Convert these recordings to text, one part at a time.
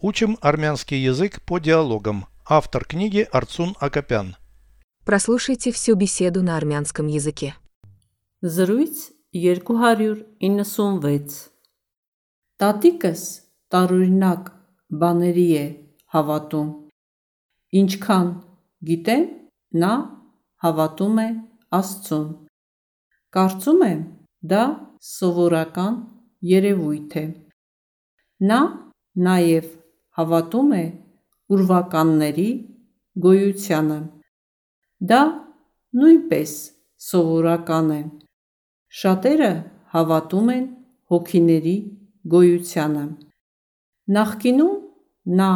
Учим армянский язык по диалогам. Автор книги Арцун Акопян. Прослушайте всю беседу на армянском языке. Զրույց 296 Տատիկս տարօրինակ բաների է հավատում։ Ինչքան գիտեմ, նա հավատում է Աստծուն։ Կարծում եմ, դա սովորական երևույթ է։ Նա նաև հավատում է ուրվականների գոյությանը։ Դա նույնպես սովորական է։ Շատերը հավատում են հոգիների գոյությանը։ Նախկինում նա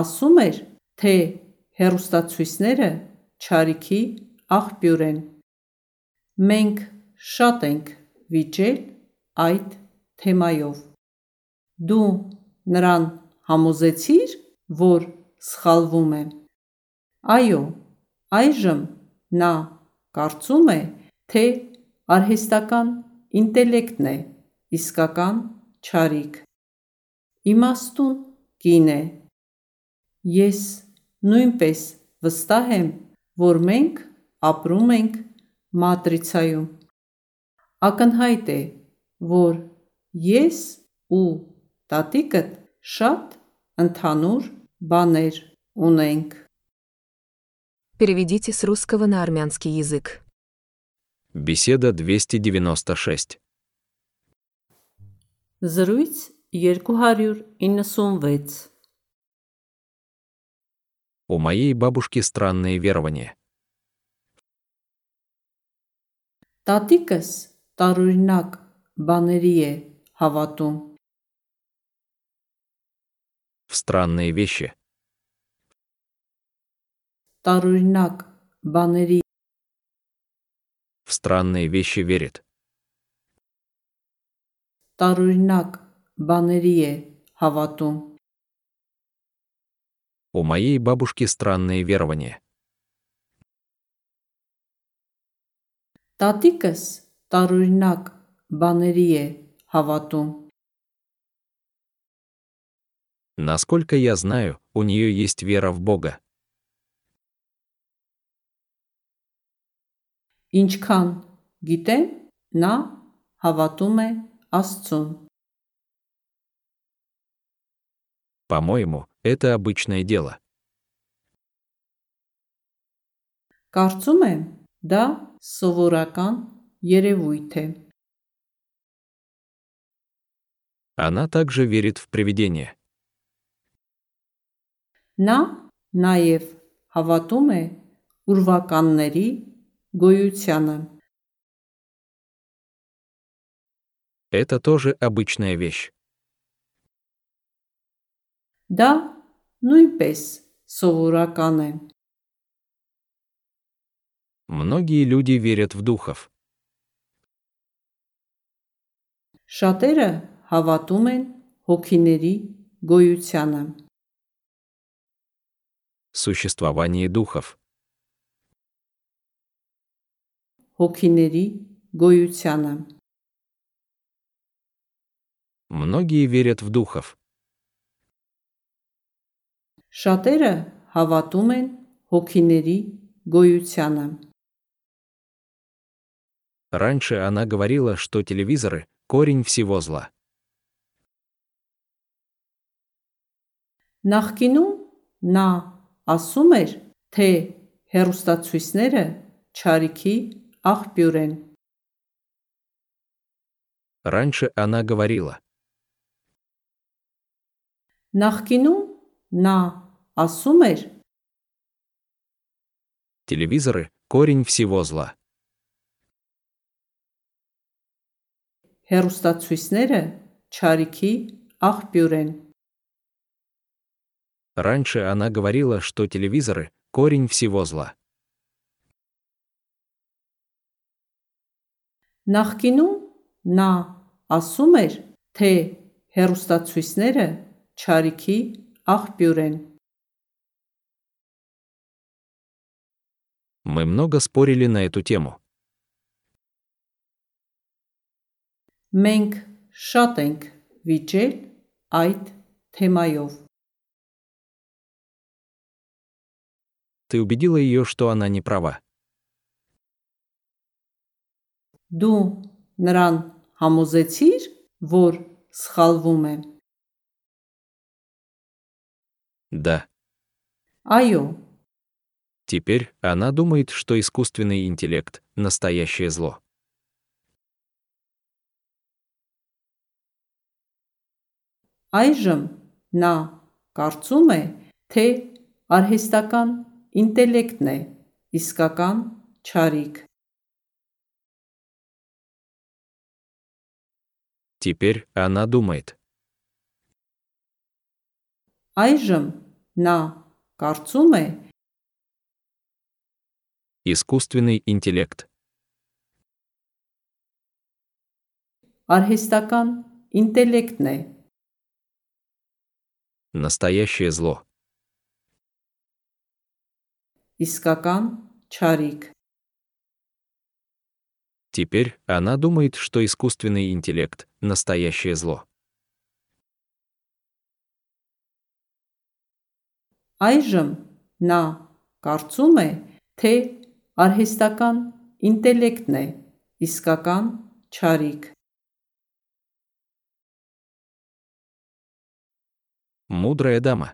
ասում էր, թե հեռուստացույցները չարիքի աղբյուր են։ Մենք շատ ենք վիճել այդ թեմայով։ Դու նրան համոզեցի՞ր, որ սխալվում է։ Այո, այժմ նա կարծում է, թե արհեստական ինտելեկտն է իսկական չարիք։ Իմաստուն կին է։ Ես նույնպես վստահ եմ, որ մենք ապրում ենք Маտրիցայում։ Ակնհայտ է, որ ես ու տատիկդ շատ ընդհանուր բաներ ունենք։ Переведите с русского на армянский язык. Беседа 296. Զրույց 296 У моей бабушки странные верования. Տատիկս տարօրինակ բաների է հավատում։ В странные вещи. Տարօրինակ բաների В странные вещи верит. տարօրինակ բաների է հավատում։ У моей бабушки странные верования. Տատիկս տարօրինակ բաների է հավատում։ Насколько я знаю, у нее есть вера в Бога. Ինչքան գիտեմ, նա հավատում է Աստծուն։ По-моему, это обычное дело. Կարծում եմ, դա սովորական երևույթ է։ Она также верит в привидения. Նա նաև հավատում է ուրվականների գոյությանը։ Это тоже обычная вещь. Դա նույնպես սովորական է։ Многие люди верят в духов. Շատերը հավատում են հոգիների գոյությանը։ Существование духов. Հոգիների գոյությանը։ Многие верят в духов. Շատերը հավատում են հոգիների գոյությանը։ Раньше она говорила, что телевизоры – корень всего зла. Նախկինում նա ասում էր, թե հեռուստացույցները չարիքի աղբյուր են։ Раньше она говорила, Նախկինում նա ասում էր, телевизоры – корень всего зла. հեռուստացույցները չարիքի աղբյուր են։ Раньше она говорила, что телевизоры – корень всего зла. Նախկինում նա ասում էր, թե հեռուստացույցները չարիքի աղբյուր են։ Мы много спорили на эту тему. Մենք շատ ենք վիճել այդ թեմայով։ Ты убедила ее, что она не права. Դու նրան համոզեցիր, որ սխալվում է։ Да. Այո, Теперь она думает, что искусственный интеллект – настоящее зло. այժմ նա կարծում է, թե արհեստական ինտելեկտն է իսկական չարիք։ Теперь она думает. Այժմ նա կարծում է, Искусственный интеллект. արհեստական ինտելեկտն է Настоящее зло. իսկական չարիք։ Теперь она думает, что искусственный интеллект – настоящее зло. Այժմ նա կարծում է, թե արհեստական ինտելեկտն է իսկական չարիք։ Мудрая дама.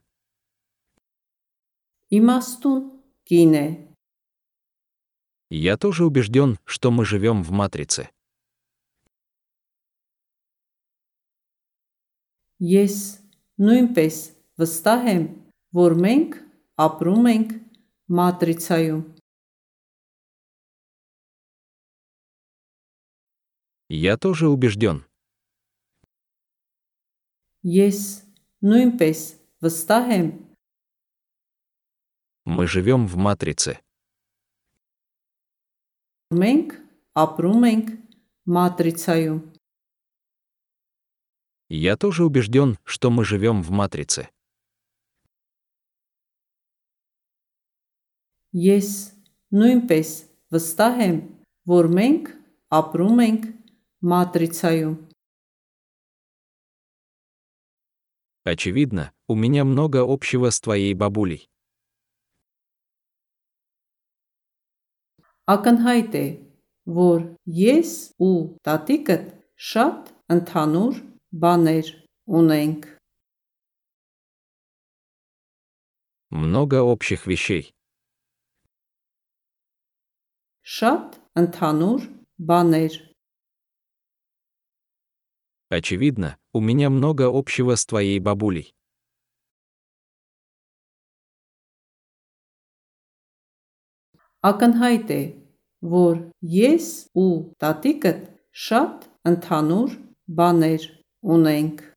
Իմաստուն կին է։ Я тоже убежден, что мы живем в матрице. Ես նույնպես վստահ եմ, որ մենք ապրում ենք մատրիցայում։ Я тоже убежден. Ես նույնպես վստահ եմ, Мы живем в матрице. որ մենք ապրում ենք մատրիցայում։ Я тоже убежден, что мы живем в матрице. Ես նույնպես վստահ եմ, որ մենք ապրում ենք մատրիցայում։ Очевидно, у меня много общего с твоей бабулей. Ակնհայտ է, որ ես ու տատիկդ շատ ընդհանուր բաներ ունենք։ Много общих вещей. Շատ ընդհանուր բաներ։ Очевидно, у меня много общего с твоей бабулей. Ակնհայտ է, որ ես ու տատիկդ շատ ընդհանուր բաներ ունենք։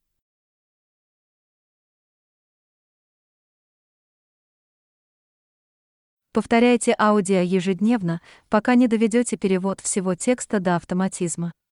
Повторяйте аудио ежедневно, пока не доведете перевод всего текста до автоматизма.